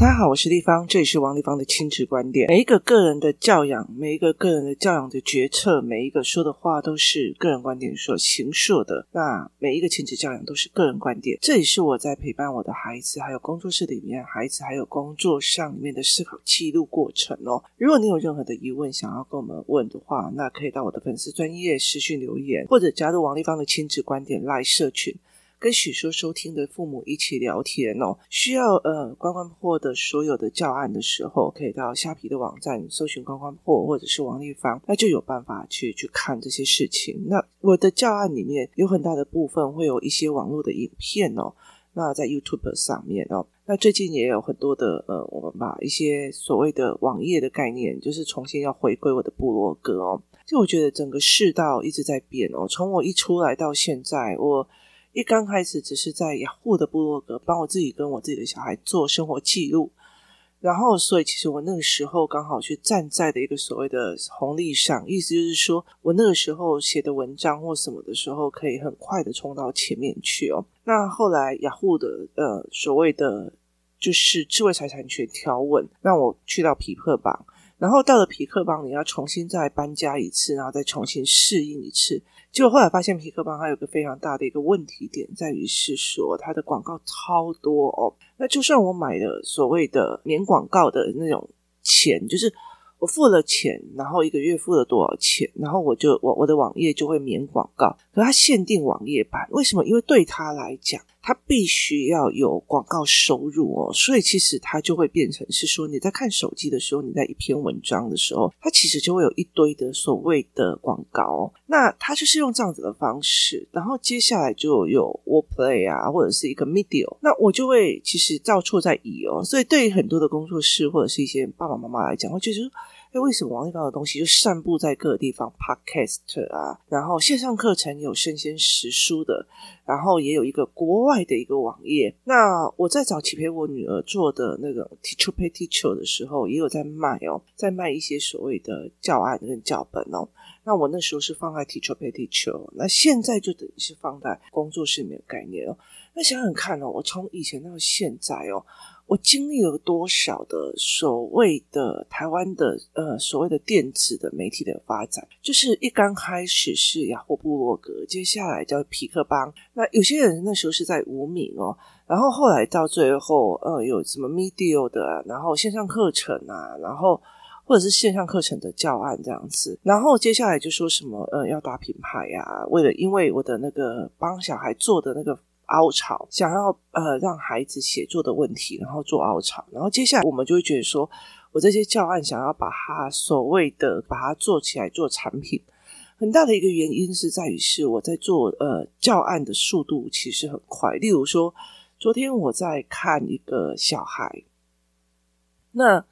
大家好，我是丽芳，这里是王丽芳的亲子观点。每一个个人的教养，每一个个人的教养的决策，每一个说的话都是个人观点所形塑的。那每一个亲子教养都是个人观点。这也是我在陪伴我的孩子，还有工作室里面孩子，还有工作上里面的思考记录过程哦。如果你有任何的疑问想要跟我们问的话，那可以到我的粉丝专业私讯留言，或者加入王丽芳的亲子观点赖社群。跟许多收听的父母一起聊天哦，需要呃关关破的所有的教案的时候，可以到虾皮的网站搜寻关关破或者是王立芳，那就有办法去去看这些事情。那我的教案里面有很大的部分会有一些网络的影片哦，那在 YouTube 上面哦，那最近也有很多的呃，我们把一些所谓的网页的概念，就是重新要回归我的部落格哦。就我觉得整个世道一直在变哦，从我一出来到现在我。一刚开始只是在雅虎的部落格帮我自己跟我自己的小孩做生活记录，然后所以其实我那个时候刚好去站在的一个所谓的红利上，意思就是说我那个时候写的文章或什么的时候，可以很快的冲到前面去哦。那后来雅虎的呃所谓的就是智慧财产权条文，让我去到匹克邦，然后到了匹克邦，你要重新再搬家一次，然后再重新适应一次。就后来发现，皮克邦还有个非常大的一个问题点，在于是说它的广告超多哦。那就算我买了所谓的免广告的那种钱，就是。我付了钱，然后一个月付了多少钱，然后我就我我的网页就会免广告。可它限定网页版，为什么？因为对他来讲，他必须要有广告收入哦，所以其实它就会变成是说，你在看手机的时候，你在一篇文章的时候，它其实就会有一堆的所谓的广告。那它就是用这样子的方式，然后接下来就有 Wordplay 啊，或者是一个 Medium，那我就会其实照错在乙哦。所以对于很多的工作室或者是一些爸爸妈妈来讲，我觉得。哎，为什么王丽芳的东西就散布在各个地方？Podcast 啊，然后线上课程有生鲜时书的，然后也有一个国外的一个网页。那我在早期陪我女儿做的那个 Teacher Pay Teacher 的时候，也有在卖哦，在卖一些所谓的教案跟教本哦。那我那时候是放在 Teacher Pay Teacher，那现在就等于是放在工作室里面的概念哦。那想想看哦，我从以前到现在哦。我经历了多少的所谓的台湾的呃所谓的电子的媒体的发展？就是一刚开始是雅虎部落格，接下来叫皮克邦。那有些人那时候是在无名哦，然后后来到最后呃有什么 Medium 的，然后线上课程啊，然后或者是线上课程的教案这样子，然后接下来就说什么呃要打品牌啊，为了因为我的那个帮小孩做的那个。凹槽，想要呃让孩子写作的问题，然后做凹槽，然后接下来我们就会觉得说，我这些教案想要把它所谓的把它做起来做产品，很大的一个原因是在于是我在做呃教案的速度其实很快。例如说，昨天我在看一个小孩，那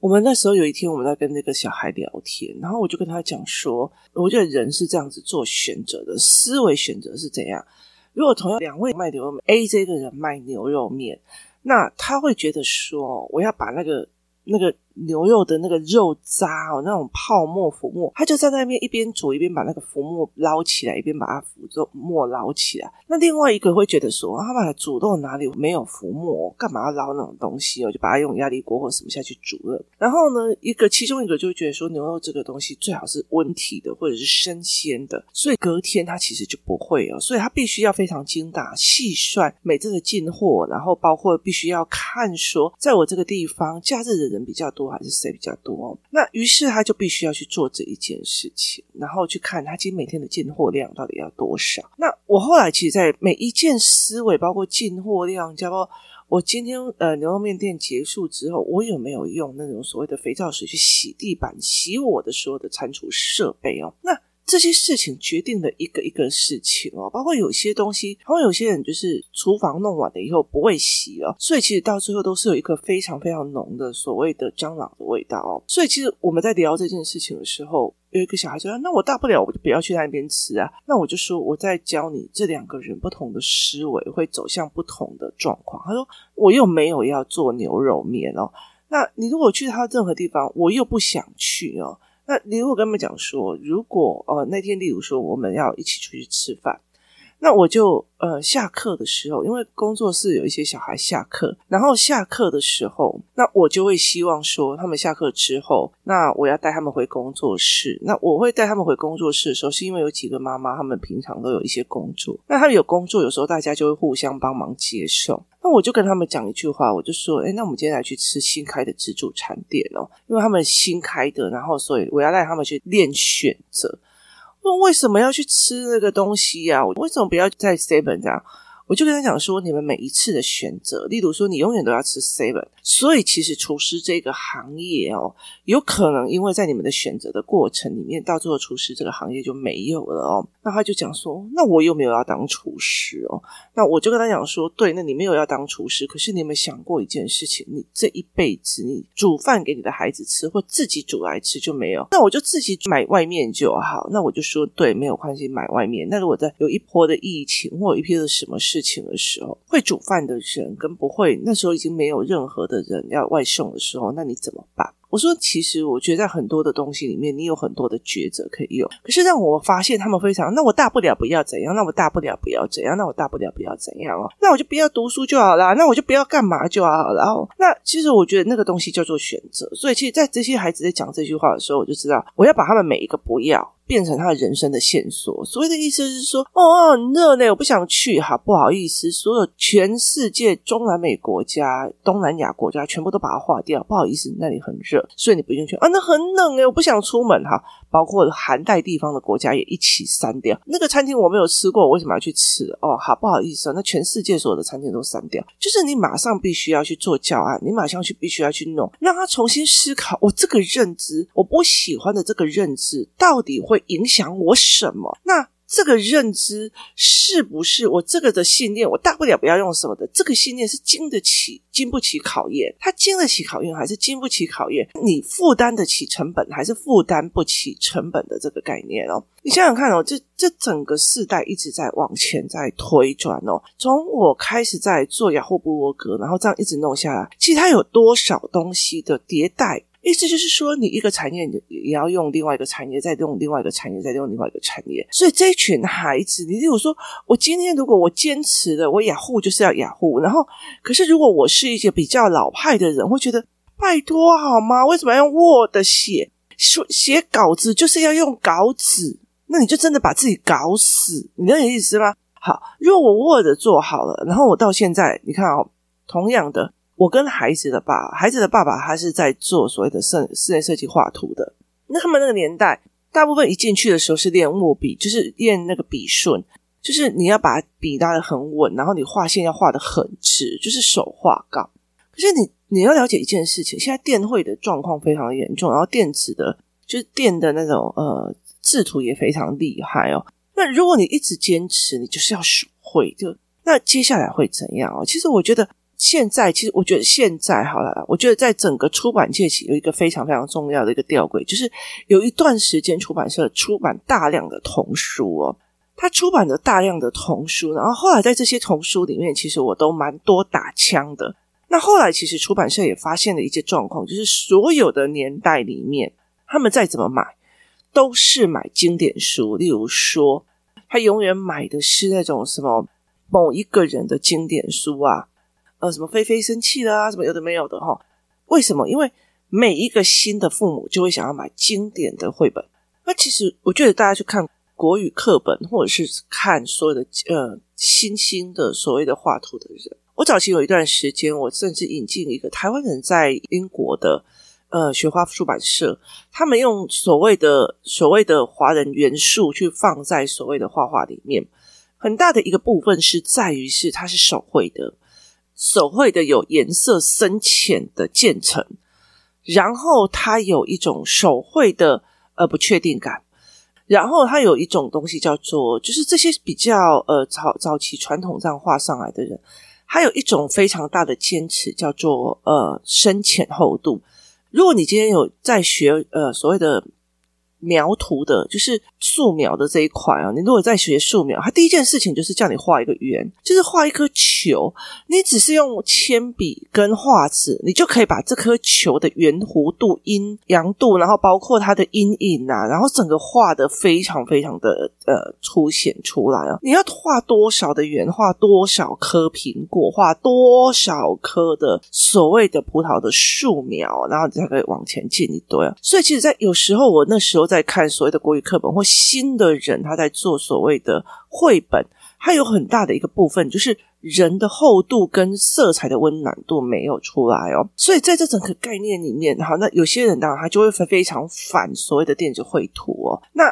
我们那时候有一天我们在跟那个小孩聊天，然后我就跟他讲说，我觉得人是这样子做选择的，思维选择是怎样。如果同样两位卖牛肉面，A 这个人卖牛肉面，那他会觉得说，我要把那个那个。牛肉的那个肉渣哦，那种泡沫浮沫，他就在那边一边煮一边把那个浮沫捞起来，一边把它浮肉沫捞起来。那另外一个会觉得说，他把它煮到哪里没有浮沫，干嘛要捞那种东西哦？就把它用压力锅或什么下去煮了。然后呢，一个其中一个就会觉得说，牛肉这个东西最好是温体的或者是生鲜的，所以隔天它其实就不会哦。所以它必须要非常精打细算每次的进货，然后包括必须要看说，在我这个地方假日的人比较多。还是谁比较多？那于是他就必须要去做这一件事情，然后去看他今天每天的进货量到底要多少。那我后来其实，在每一件思维，包括进货量，包括我今天呃牛肉面店结束之后，我有没有用那种所谓的肥皂水去洗地板、洗我的所有的餐厨设备哦？那。这些事情决定了一个一个事情哦，包括有些东西，包括有些人就是厨房弄完了以后不会洗哦，所以其实到最后都是有一个非常非常浓的所谓的蟑螂的味道哦。所以其实我们在聊这件事情的时候，有一个小孩说：“那我大不了我就不要去那边吃啊。”那我就说：“我在教你这两个人不同的思维会走向不同的状况。”他说：“我又没有要做牛肉面哦，那你如果去他任何地方，我又不想去哦。”那你如果跟他们讲说，如果呃那天，例如说我们要一起出去吃饭，那我就呃下课的时候，因为工作室有一些小孩下课，然后下课的时候，那我就会希望说，他们下课之后，那我要带他们回工作室。那我会带他们回工作室的时候，是因为有几个妈妈，他们平常都有一些工作，那他们有工作，有时候大家就会互相帮忙接送。那我就跟他们讲一句话，我就说，哎，那我们今天来去吃新开的自助餐店哦，因为他们新开的，然后所以我要带他们去练选择。那为什么要去吃那个东西呀？我为什么不要在 Seven 这样？我就跟他讲说，你们每一次的选择，例如说你永远都要吃 seven，所以其实厨师这个行业哦，有可能因为在你们的选择的过程里面，到最后厨师这个行业就没有了哦。那他就讲说，那我又没有要当厨师哦。那我就跟他讲说，对，那你没有要当厨师，可是你有没有想过一件事情？你这一辈子，你煮饭给你的孩子吃，或自己煮来吃就没有？那我就自己买外面就好。那我就说，对，没有关系，买外面。那如果在有一波的疫情，或一批的什么事，事情的时候，会煮饭的人跟不会，那时候已经没有任何的人要外送的时候，那你怎么办？我说，其实我觉得在很多的东西里面，你有很多的抉择可以用。可是让我发现他们非常，那我大不了不要怎样，那我大不了不要怎样，那我大不了不要怎样哦，那我就不要读书就好了，那我就不要干嘛就好了。然后，那其实我觉得那个东西叫做选择。所以，其实，在这些孩子在讲这句话的时候，我就知道我要把他们每一个不要。变成他人生的线索。所谓的意思是说，哦，很热呢，我不想去。哈，不好意思，所有全世界中南美国家、东南亚国家全部都把它划掉。不好意思，那里很热，所以你不用去啊。那很冷哎，我不想出门哈。包括寒带地方的国家也一起删掉。那个餐厅我没有吃过，我为什么要去吃？哦，好，不好意思啊。那全世界所有的餐厅都删掉，就是你马上必须要去做教案，你马上去必须要去弄，让他重新思考。我这个认知，我不喜欢的这个认知，到底会。会影响我什么？那这个认知是不是我这个的信念？我大不了不要用什么的。这个信念是经得起、经不起考验？它经得起考验还是经不起考验？你负担得起成本还是负担不起成本的这个概念哦？你想想看哦，这这整个世代一直在往前在推转哦。从我开始在做雅虎部落格，然后这样一直弄下来，其实它有多少东西的迭代？意思就是说，你一个产业也要用另外一个产业，再用另外一个产业，再用另外一个产业。所以这群孩子，你例如说，我今天如果我坚持的，我雅虎就是要雅虎，然后可是如果我是一些比较老派的人，会觉得拜托好吗？为什么要用 Word 写？说写稿子就是要用稿纸，那你就真的把自己搞死，你能有意思吗？好，如果我 Word 做好了，然后我到现在，你看哦，同样的。我跟孩子的爸，孩子的爸爸，他是在做所谓的室室内设计画图的。那他们那个年代，大部分一进去的时候是练握笔，就是练那个笔顺，就是你要把笔拉得很稳，然后你画线要画得很直，就是手画稿。可是你你要了解一件事情，现在电绘的状况非常的严重，然后电子的，就是电的那种呃制图也非常厉害哦。那如果你一直坚持，你就是要手绘，就那接下来会怎样哦？其实我觉得。现在其实我觉得现在好了，我觉得在整个出版界起有一个非常非常重要的一个吊诡，就是有一段时间出版社出版大量的童书哦，他出版的大量的童书，然后后来在这些童书里面，其实我都蛮多打枪的。那后来其实出版社也发现了一些状况，就是所有的年代里面，他们再怎么买，都是买经典书，例如说，他永远买的是那种什么某一个人的经典书啊。呃，什么菲菲生气了啊？什么有的没有的哈？为什么？因为每一个新的父母就会想要买经典的绘本。那其实我觉得大家去看国语课本，或者是看所有的呃新兴的所谓的画图的人。我早期有一段时间，我甚至引进一个台湾人在英国的呃学花出版社，他们用所谓的所谓的华人元素去放在所谓的画画里面。很大的一个部分是在于是它是手绘的。手绘的有颜色深浅的渐层，然后它有一种手绘的呃不确定感，然后它有一种东西叫做，就是这些比较呃早早期传统这样画上来的人，还有一种非常大的坚持叫做呃深浅厚度。如果你今天有在学呃所谓的描图的，就是素描的这一块啊，你如果在学素描，它第一件事情就是叫你画一个圆，就是画一颗球。你只是用铅笔跟画纸，你就可以把这颗球的圆弧度、阴阳度，然后包括它的阴影啊，然后整个画的非常非常的呃凸显出来啊。你要画多少的圆，画多少颗苹果，画多少颗的所谓的葡萄的树苗，然后你才可以往前进一堆啊。所以其实，在有时候我那时候在看所谓的国语课本或新的人他在做所谓的绘本，它有很大的一个部分就是人的厚度跟色彩的温暖度没有出来哦，所以在这整个概念里面，好，那有些人当然他就会非常反所谓的电子绘图哦。那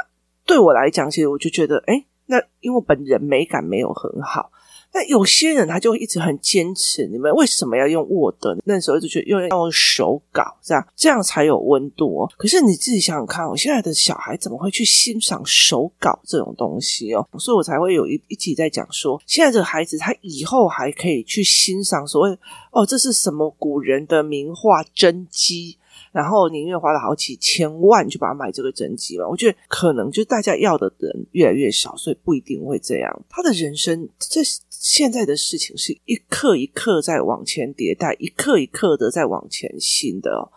对我来讲，其实我就觉得，诶，那因为本人美感没有很好。那有些人他就一直很坚持，你们为什么要用 Word？那时候就觉得用用手稿，这样这样才有温度哦。可是你自己想想看，我现在的小孩怎么会去欣赏手稿这种东西哦？所以我才会有一一集在讲说，现在这个孩子他以后还可以去欣赏所谓哦，这是什么古人的名画真迹。然后宁愿花了好几千万去把它买这个真迹嘛？我觉得可能就大家要的人越来越少，所以不一定会这样。他的人生，这现在的事情是一刻一刻在往前迭代，一刻一刻的在往前行的哦。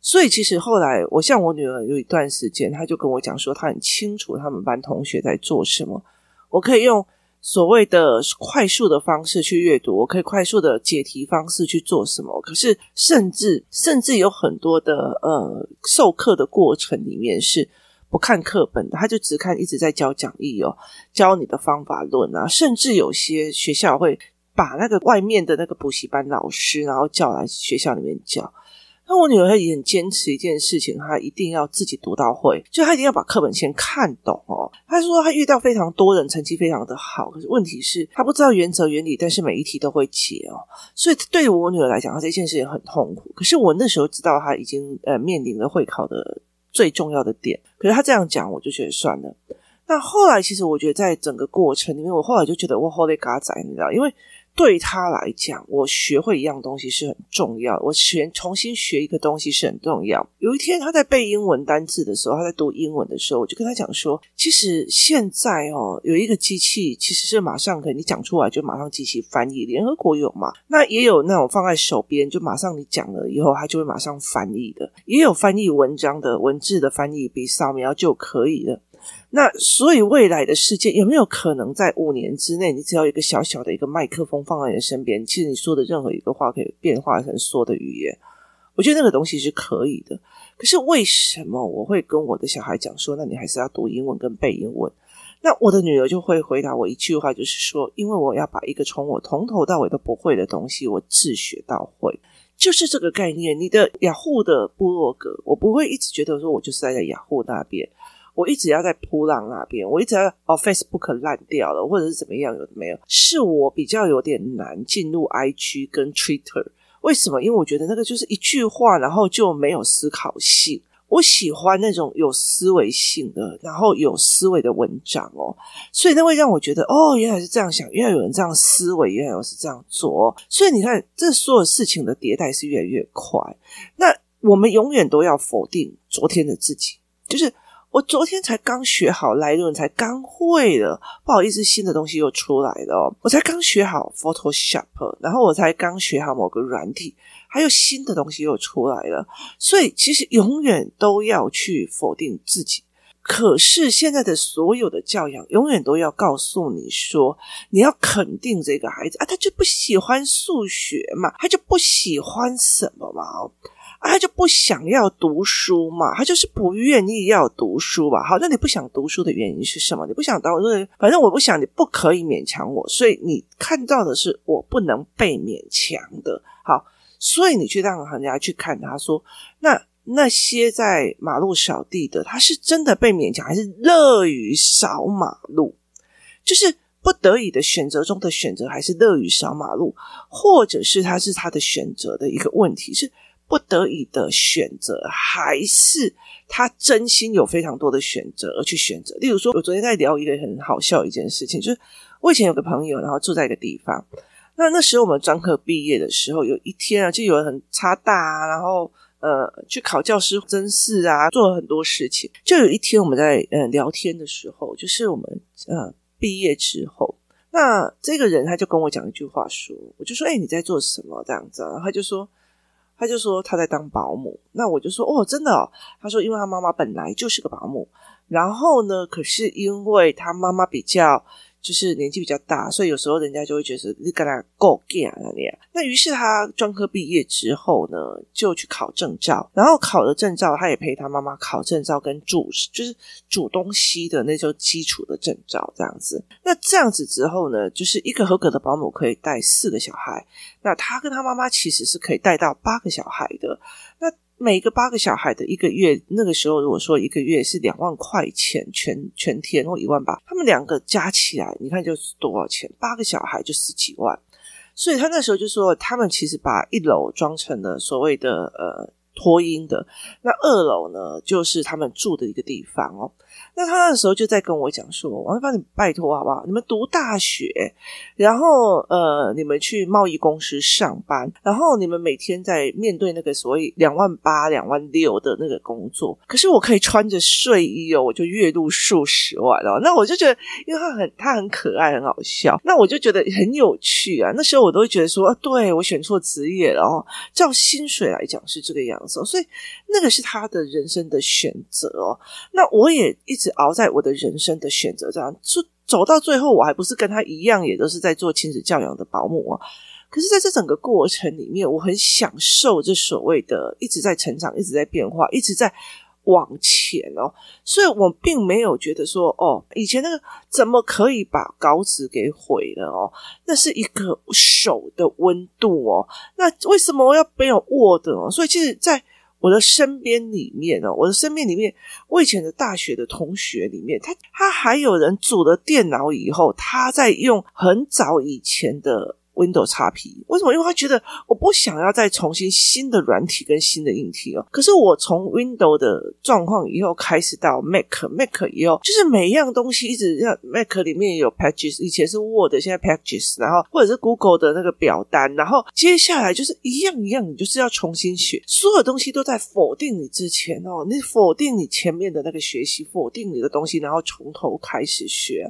所以其实后来，我像我女儿有一段时间，她就跟我讲说，她很清楚他们班同学在做什么，我可以用。所谓的快速的方式去阅读，我可以快速的解题方式去做什么？可是，甚至甚至有很多的呃授课的过程里面是不看课本的，他就只看一直在教讲义哦，教你的方法论啊，甚至有些学校会把那个外面的那个补习班老师，然后叫来学校里面教。那我女儿她也很坚持一件事情，她一定要自己读到会，就她一定要把课本先看懂哦。她说她遇到非常多人，成绩非常的好，可是问题是她不知道原则原理，但是每一题都会解哦。所以对于我女儿来讲，她这件事情很痛苦。可是我那时候知道她已经呃面临了会考的最重要的点，可是她这样讲，我就觉得算了。那后来其实我觉得在整个过程里面，我后来就觉得我后累嘎仔，你知道，因为。对他来讲，我学会一样东西是很重要。我学重新学一个东西是很重要。有一天他在背英文单字的时候，他在读英文的时候，我就跟他讲说：“其实现在哦，有一个机器，其实是马上可以你讲出来就马上机器翻译。联合国有嘛？那也有那种放在手边，就马上你讲了以后，它就会马上翻译的。也有翻译文章的文字的翻译，比扫描就可以了。”那所以未来的世界有没有可能在五年之内，你只要一个小小的一个麦克风放在你身边，其实你说的任何一个话可以变化成说的语言？我觉得那个东西是可以的。可是为什么我会跟我的小孩讲说，那你还是要读英文跟背英文？那我的女儿就会回答我一句话，就是说，因为我要把一个从我从头到尾都不会的东西，我自学到会，就是这个概念。你的雅虎的部落格，我不会一直觉得说我就是在雅虎那边。我一直要在扑浪那边，我一直要哦，Facebook 烂掉了，或者是怎么样，有没有？是我比较有点难进入 IG 跟 Twitter，为什么？因为我觉得那个就是一句话，然后就没有思考性。我喜欢那种有思维性的，然后有思维的文章哦，所以那会让我觉得哦，原来是这样想，原来有人这样思维，原来我是这样做。所以你看，这所有事情的迭代是越来越快。那我们永远都要否定昨天的自己，就是。我昨天才刚学好来论才刚会了，不好意思，新的东西又出来了。我才刚学好 Photoshop，然后我才刚学好某个软体，还有新的东西又出来了。所以其实永远都要去否定自己。可是现在的所有的教养，永远都要告诉你说，你要肯定这个孩子啊，他就不喜欢数学嘛，他就不喜欢什么嘛。他就不想要读书嘛，他就是不愿意要读书吧。好，那你不想读书的原因是什么？你不想当，反正我不想，你不可以勉强我。所以你看到的是我不能被勉强的。好，所以你去让人家去看他说，那那些在马路扫地的，他是真的被勉强，还是乐于扫马路？就是不得已的选择中的选择，还是乐于扫马路？或者是他是他的选择的一个问题是？不得已的选择，还是他真心有非常多的选择而去选择。例如说，我昨天在聊一个很好笑一件事情，就是我以前有个朋友，然后住在一个地方。那那时候我们专科毕业的时候，有一天啊，就有人很差大啊，然后呃去考教师甄试啊，做了很多事情。就有一天我们在呃聊天的时候，就是我们呃毕业之后，那这个人他就跟我讲一句话说，我就说哎、你在做什么这样子？然后他就说他就说他在当保姆。那我就说哦真的哦，他说因为他妈妈本来就是个保姆，然后呢，可是因为他妈妈比较。就是年纪比较大，所以有时候人家就会觉得你跟他够干那样。那于是他专科毕业之后呢，就去考证照，然后考了证照，他也陪他妈妈考证照跟煮，就是煮东西的那种基础的证照这样子。那这样子之后呢，就是一个合格的保姆可以带四个小孩，那他跟他妈妈其实是可以带到八个小孩的。那每个八个小孩的一个月，那个时候如果说一个月是两万块钱全全天或一万八，他们两个加起来，你看就是多少钱？八个小孩就十几万，所以他那时候就说，他们其实把一楼装成了所谓的呃托婴的，那二楼呢就是他们住的一个地方哦。那他那时候就在跟我讲说：“王一芳，你拜托好不好？你们读大学，然后呃，你们去贸易公司上班，然后你们每天在面对那个所谓两万八、两万六的那个工作。可是我可以穿着睡衣哦，我就月入数十万哦。那我就觉得，因为他很他很可爱，很好笑。那我就觉得很有趣啊。那时候我都会觉得说，啊、对我选错职业了哦。照薪水来讲是这个样所以那个是他的人生的选择哦。那我也一直。熬在我的人生的选择这样，走走到最后，我还不是跟他一样，也都是在做亲子教养的保姆啊。可是，在这整个过程里面，我很享受这所谓的一直在成长、一直在变化、一直在往前哦。所以我并没有觉得说，哦，以前那个怎么可以把稿纸给毁了哦？那是一个手的温度哦。那为什么我要没有握的哦？所以，其实，在我的身边里面哦，我的身边里面，我以前的大学的同学里面，他他还有人组了电脑以后，他在用很早以前的。Windows XP 为什么？因为他觉得我不想要再重新新的软体跟新的硬体哦。可是我从 Windows 的状况以后开始到 Mac，Mac 以后就是每一样东西一直像 Mac 里面有 Pages，以前是 Word，现在 Pages，然后或者是 Google 的那个表单，然后接下来就是一样一样，你就是要重新学，所有东西都在否定你之前哦，你否定你前面的那个学习，否定你的东西，然后从头开始学。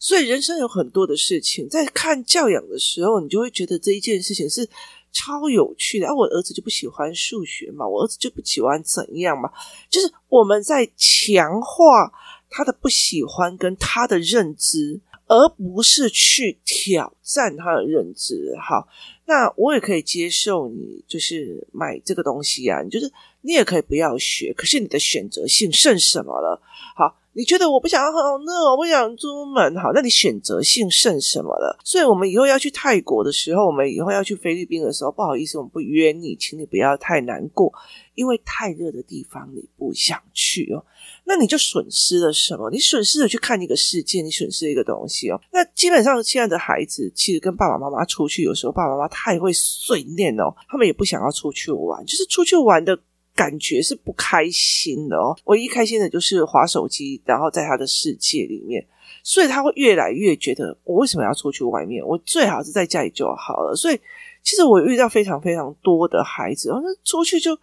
所以人生有很多的事情，在看教养的时候，你就会觉得这一件事情是超有趣的。啊，我儿子就不喜欢数学嘛，我儿子就不喜欢怎样嘛，就是我们在强化他的不喜欢跟他的认知，而不是去挑战他的认知。好，那我也可以接受你就是买这个东西啊，你就是你也可以不要学，可是你的选择性剩什么了？好。你觉得我不想要，那我不想出门，好，那你选择性剩什么了？所以我们以后要去泰国的时候，我们以后要去菲律宾的时候，不好意思，我们不约你，请你不要太难过，因为太热的地方你不想去哦。那你就损失了什么？你损失了去看一个世界，你损失一个东西哦。那基本上现在的孩子其实跟爸爸妈妈出去，有时候爸爸妈妈太会碎念哦，他们也不想要出去玩，就是出去玩的。感觉是不开心的哦，唯一开心的就是划手机，然后在他的世界里面，所以他会越来越觉得我为什么要出去外面？我最好是在家里就好了。所以其实我遇到非常非常多的孩子，然后出去就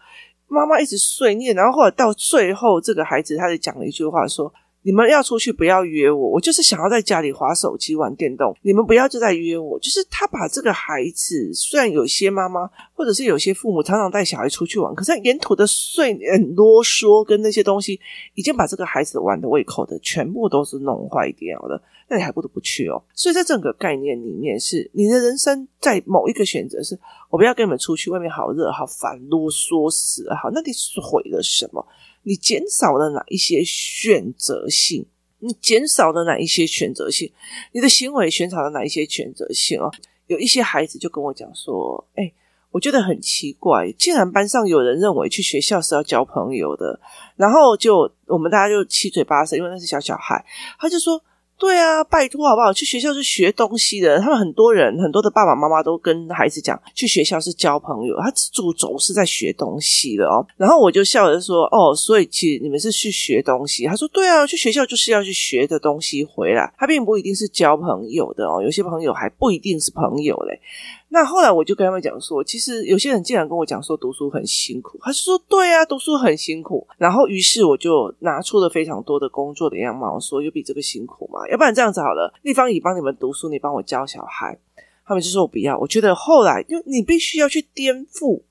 妈妈一直碎念，然后后来到最后，这个孩子他就讲了一句话说。你们要出去不要约我，我就是想要在家里划手机玩电动。你们不要就在约我，就是他把这个孩子，虽然有些妈妈或者是有些父母常常带小孩出去玩，可是沿途的碎念啰嗦跟那些东西，已经把这个孩子玩的胃口的全部都是弄坏掉了。那你还不得不去哦。所以在整个概念里面是，是你的人生在某一个选择是，我不要跟你们出去，外面好热好烦，啰嗦死了，好，那你毁了什么？你减少了哪一些选择性？你减少了哪一些选择性？你的行为减少了哪一些选择性哦？有一些孩子就跟我讲说：“哎，我觉得很奇怪，竟然班上有人认为去学校是要交朋友的，然后就我们大家就七嘴八舌，因为那是小小孩，他就说。”对啊，拜托好不好？去学校是学东西的。他们很多人，很多的爸爸妈妈都跟孩子讲，去学校是交朋友，他主轴是在学东西的哦。然后我就笑着说：“哦，所以其实你们是去学东西。”他说：“对啊，去学校就是要去学的东西回来，他并不一定是交朋友的哦。有些朋友还不一定是朋友嘞。”那后来我就跟他们讲说，其实有些人竟然跟我讲说读书很辛苦，他是说对啊，读书很辛苦。然后于是我就拿出了非常多的工作的样貌，说有比这个辛苦吗？要不然这样子好了，立方已帮你们读书，你帮我教小孩。他们就说我不要。我觉得后来就你必须要去颠覆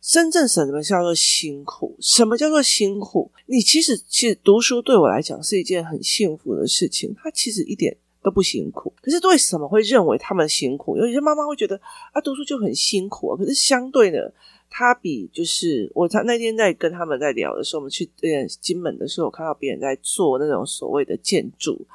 真正什么叫做辛苦，什么叫做辛苦？你其实其实读书对我来讲是一件很幸福的事情，它其实一点。都不辛苦，可是为什么会认为他们辛苦？有些妈妈会觉得啊，读书就很辛苦啊。可是相对的，他比就是我他那天在跟他们在聊的时候，我们去呃金门的时候，我看到别人在做那种所谓的建筑。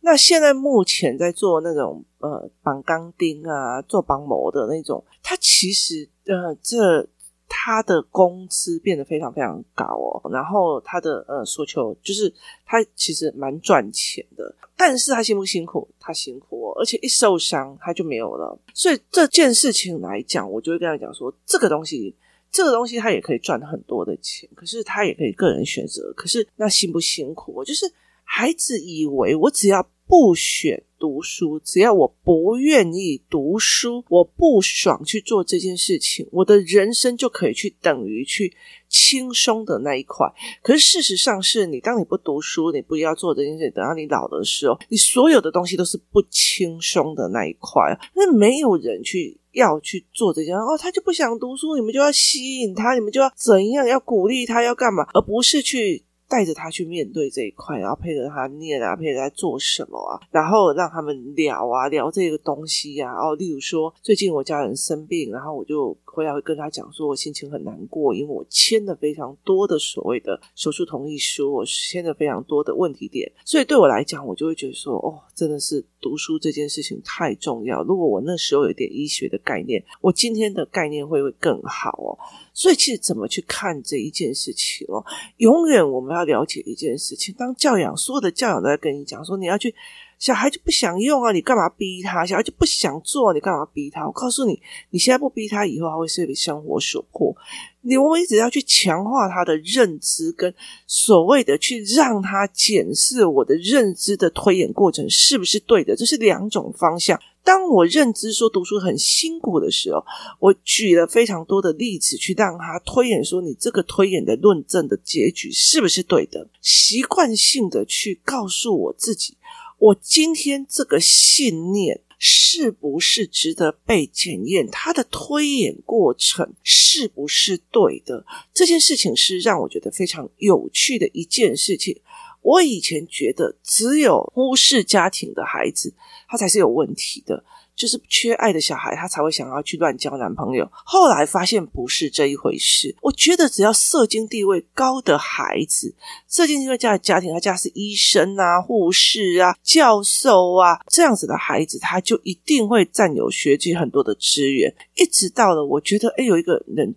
那现在目前在做那种呃绑钢钉啊，做绑模的那种，他其实呃这。他的工资变得非常非常高哦，然后他的呃诉求就是他其实蛮赚钱的，但是他辛不辛苦？他辛苦哦，而且一受伤他就没有了。所以这件事情来讲，我就会跟他讲说，这个东西，这个东西他也可以赚很多的钱，可是他也可以个人选择。可是那辛不辛苦？就是孩子以为我只要不选。读书，只要我不愿意读书，我不爽去做这件事情，我的人生就可以去等于去轻松的那一块。可是事实上是你，当你不读书，你不要做这件事，等到你老的时候，你所有的东西都是不轻松的那一块。那没有人去要去做这件事，哦，他就不想读书，你们就要吸引他，你们就要怎样，要鼓励他，要干嘛，而不是去。带着他去面对这一块，然后陪着他念啊，陪着他做什么啊，然后让他们聊啊，聊这个东西啊。哦，例如说，最近我家人生病，然后我就回来会跟他讲说，我心情很难过，因为我签了非常多的所谓的手术同意书，我签了非常多的问题点，所以对我来讲，我就会觉得说，哦，真的是读书这件事情太重要。如果我那时候有点医学的概念，我今天的概念会会更好哦。所以，其实怎么去看这一件事情哦？永远我们要了解一件事情：当教养，所有的教养都在跟你讲说，你要去，小孩就不想用啊，你干嘛逼他？小孩就不想做，你干嘛逼他？我告诉你，你现在不逼他，以后他会是被生活所迫。你我们一直要去强化他的认知，跟所谓的去让他检视我的认知的推演过程是不是对的，这是两种方向。当我认知说读书很辛苦的时候，我举了非常多的例子去让他推演说，你这个推演的论证的结局是不是对的？习惯性的去告诉我自己，我今天这个信念是不是值得被检验？它的推演过程是不是对的？这件事情是让我觉得非常有趣的一件事情。我以前觉得只有忽视家庭的孩子，他才是有问题的，就是缺爱的小孩，他才会想要去乱交男朋友。后来发现不是这一回事。我觉得只要社经地位高的孩子，社经地位高的家庭，他家是医生啊、护士啊、教授啊这样子的孩子，他就一定会占有学界很多的资源。一直到了，我觉得诶，有一个人。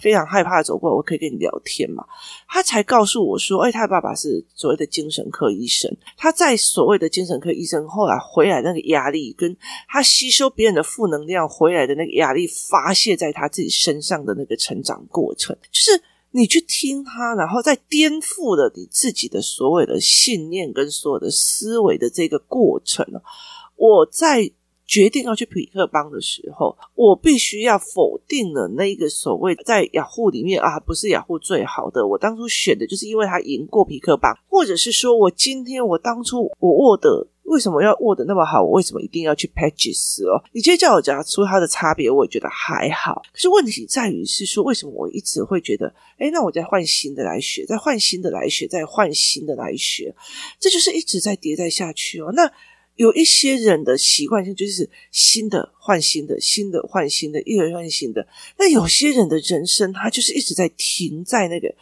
非常害怕的走过来，我可以跟你聊天嘛？他才告诉我说：“哎，他的爸爸是所谓的精神科医生。他在所谓的精神科医生后来回来，那个压力跟他吸收别人的负能量回来的那个压力发泄在他自己身上的那个成长过程，就是你去听他，然后再颠覆了你自己的所谓的信念跟所有的思维的这个过程。我在。”决定要去匹克邦的时候，我必须要否定了那一个所谓在雅虎里面啊，不是雅虎最好的。我当初选的就是因为他赢过匹克邦，或者是说我今天我当初我握的为什么要握的那么好？我为什么一定要去 Pages 哦？你直接叫我讲出它的差别，我也觉得还好。可是问题在于是说，为什么我一直会觉得，诶，那我再换新的来学，再换新的来学，再换新的来学，这就是一直在迭代下去哦。那。有一些人的习惯性就是新的换新的，新的换新的，一轮换新的。那有些人的人生，他就是一直在停在那个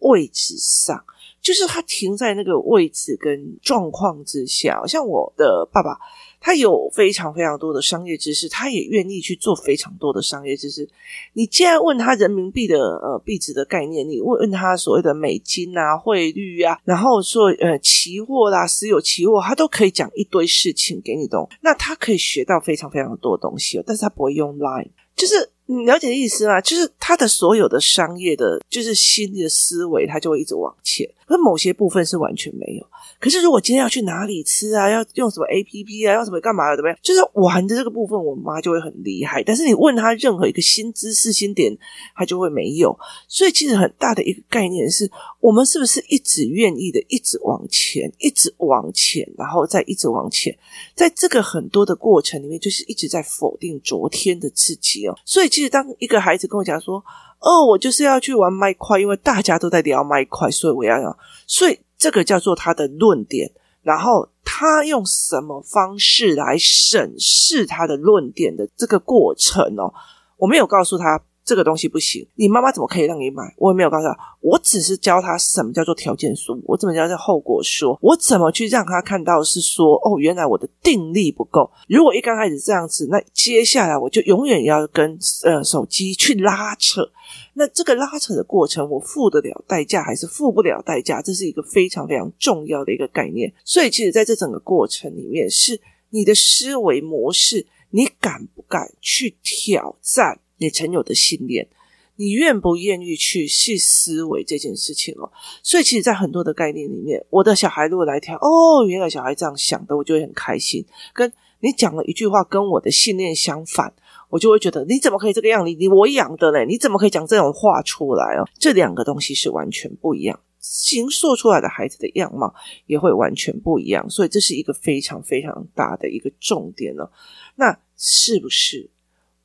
位置上，就是他停在那个位置跟状况之下。像我的爸爸。他有非常非常多的商业知识，他也愿意去做非常多的商业知识。你既然问他人民币的呃币值的概念，你问问他所谓的美金啊汇率啊，然后说呃期货啦、石油期货，他都可以讲一堆事情给你懂。那他可以学到非常非常多东西，但是他不会用 Line，就是你了解意思吗？就是他的所有的商业的，就是新的思维，他就会一直往前。那某些部分是完全没有。可是如果今天要去哪里吃啊，要用什么 APP 啊，要什么干嘛的，怎么样？就是玩的这个部分，我妈就会很厉害。但是你问他任何一个新知识、新点，他就会没有。所以其实很大的一个概念是，我们是不是一直愿意的一直往前，一直往前，然后再一直往前，在这个很多的过程里面，就是一直在否定昨天的自己哦。所以其实当一个孩子跟我讲说，哦，我就是要去玩麦块，因为大家都在聊麦块，所以我要要。所以这个叫做他的论点，然后他用什么方式来审视他的论点的这个过程哦，我没有告诉他。这个东西不行，你妈妈怎么可以让你买？我也没有告诉他，我只是教他什么叫做条件书，我怎么叫做后果说，我怎么去让他看到是说，哦，原来我的定力不够。如果一刚开始这样子，那接下来我就永远要跟呃手机去拉扯。那这个拉扯的过程，我付得了代价还是付不了代价？这是一个非常非常重要的一个概念。所以，其实在这整个过程里面，是你的思维模式，你敢不敢去挑战？你曾有的信念，你愿不愿意去细思维这件事情哦？所以，其实，在很多的概念里面，我的小孩如果来挑，哦，原来小孩这样想的，我就会很开心。跟你讲了一句话，跟我的信念相反，我就会觉得你怎么可以这个样？你你我养的嘞，你怎么可以讲这种话出来哦？这两个东西是完全不一样，形塑出来的孩子的样貌也会完全不一样。所以，这是一个非常非常大的一个重点哦。那是不是？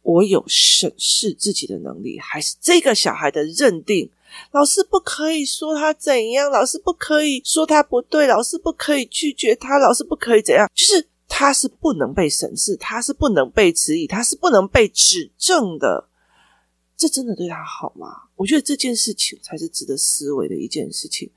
我有审视自己的能力，还是这个小孩的认定？老师不可以说他怎样，老师不可以说他不对，老师不可以拒绝他，老师不可以怎样？就是他是不能被审视，他是不能被质疑，他是不能被指正的。这真的对他好吗？我觉得这件事情才是值得思维的一件事情。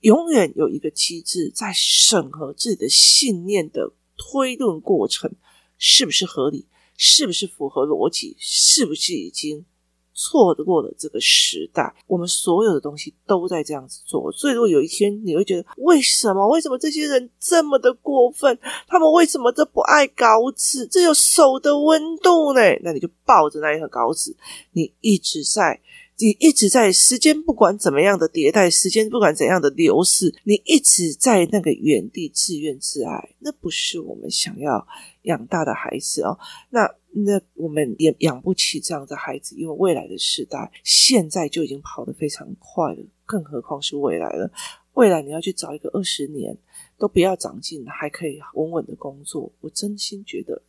永远有一个机制在审核自己的信念的推论过程是不是合理。是不是符合逻辑？是不是已经错过了这个时代？我们所有的东西都在这样子做，所以如果有一天你会觉得，为什么？为什么这些人这么的过分？他们为什么这不爱稿纸？这有手的温度呢？那你就抱着那一盒稿纸，你一直在。你一直在时间，不管怎么样的迭代，时间不管怎样的流逝，你一直在那个原地自怨自艾，那不是我们想要养大的孩子哦。那那我们也养不起这样的孩子，因为未来的时代现在就已经跑得非常快了，更何况是未来了。未来你要去找一个二十年都不要长进，还可以稳稳的工作，我真心觉得。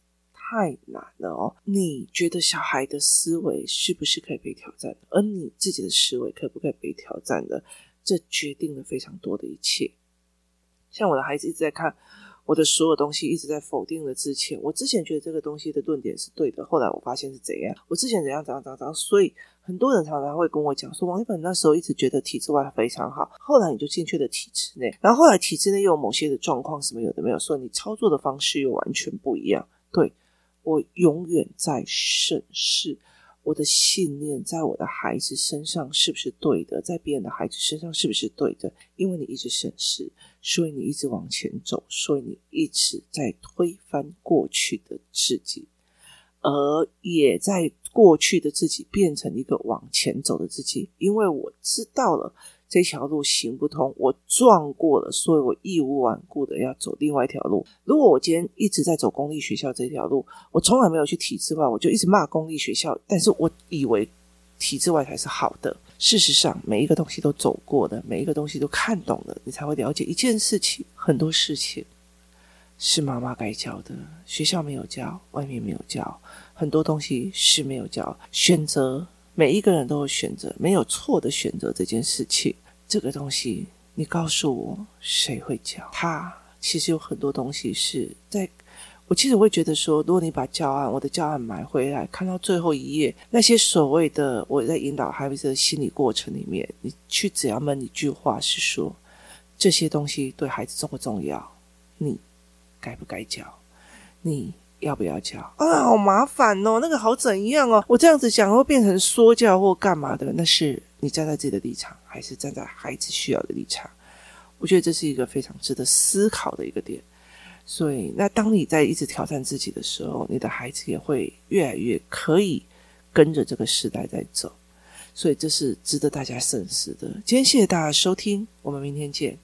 太难了哦！你觉得小孩的思维是不是可以被挑战的？而你自己的思维可不可以被挑战的？这决定了非常多的一切。像我的孩子一直在看我的所有东西，一直在否定了之前。我之前觉得这个东西的论点是对的，后来我发现是怎样。我之前怎样怎样怎样，所以很多人常常会跟我讲说：“王一凡那时候一直觉得体制外非常好，后来你就进去了体制内，然后后来体制内又有某些的状况，什么有的没有，所以你操作的方式又完全不一样。”对。我永远在审视我的信念，在我的孩子身上是不是对的，在别人的孩子身上是不是对的？因为你一直审视，所以你一直往前走，所以你一直在推翻过去的自己，而也在过去的自己变成一个往前走的自己。因为我知道了。这条路行不通，我撞过了，所以我义无反顾的要走另外一条路。如果我今天一直在走公立学校这条路，我从来没有去体制外，我就一直骂公立学校。但是我以为体制外才是好的。事实上，每一个东西都走过的，每一个东西都看懂了，你才会了解一件事情。很多事情是妈妈该教的，学校没有教，外面没有教，很多东西是没有教。选择，每一个人都有选择，没有错的选择这件事情。这个东西，你告诉我谁会教？他其实有很多东西是在，我其实会觉得说，如果你把教案，我的教案买回来，看到最后一页，那些所谓的我在引导孩子的心理过程里面，你去只要问一句话是说，这些东西对孩子重不重要？你该不该教？你要不要教？啊，好麻烦哦，那个好怎样哦？我这样子讲会变成说教或干嘛的？那是。你站在自己的立场，还是站在孩子需要的立场？我觉得这是一个非常值得思考的一个点。所以，那当你在一直挑战自己的时候，你的孩子也会越来越可以跟着这个时代在走，所以这是值得大家深思的。今天谢谢大家收听，我们明天见。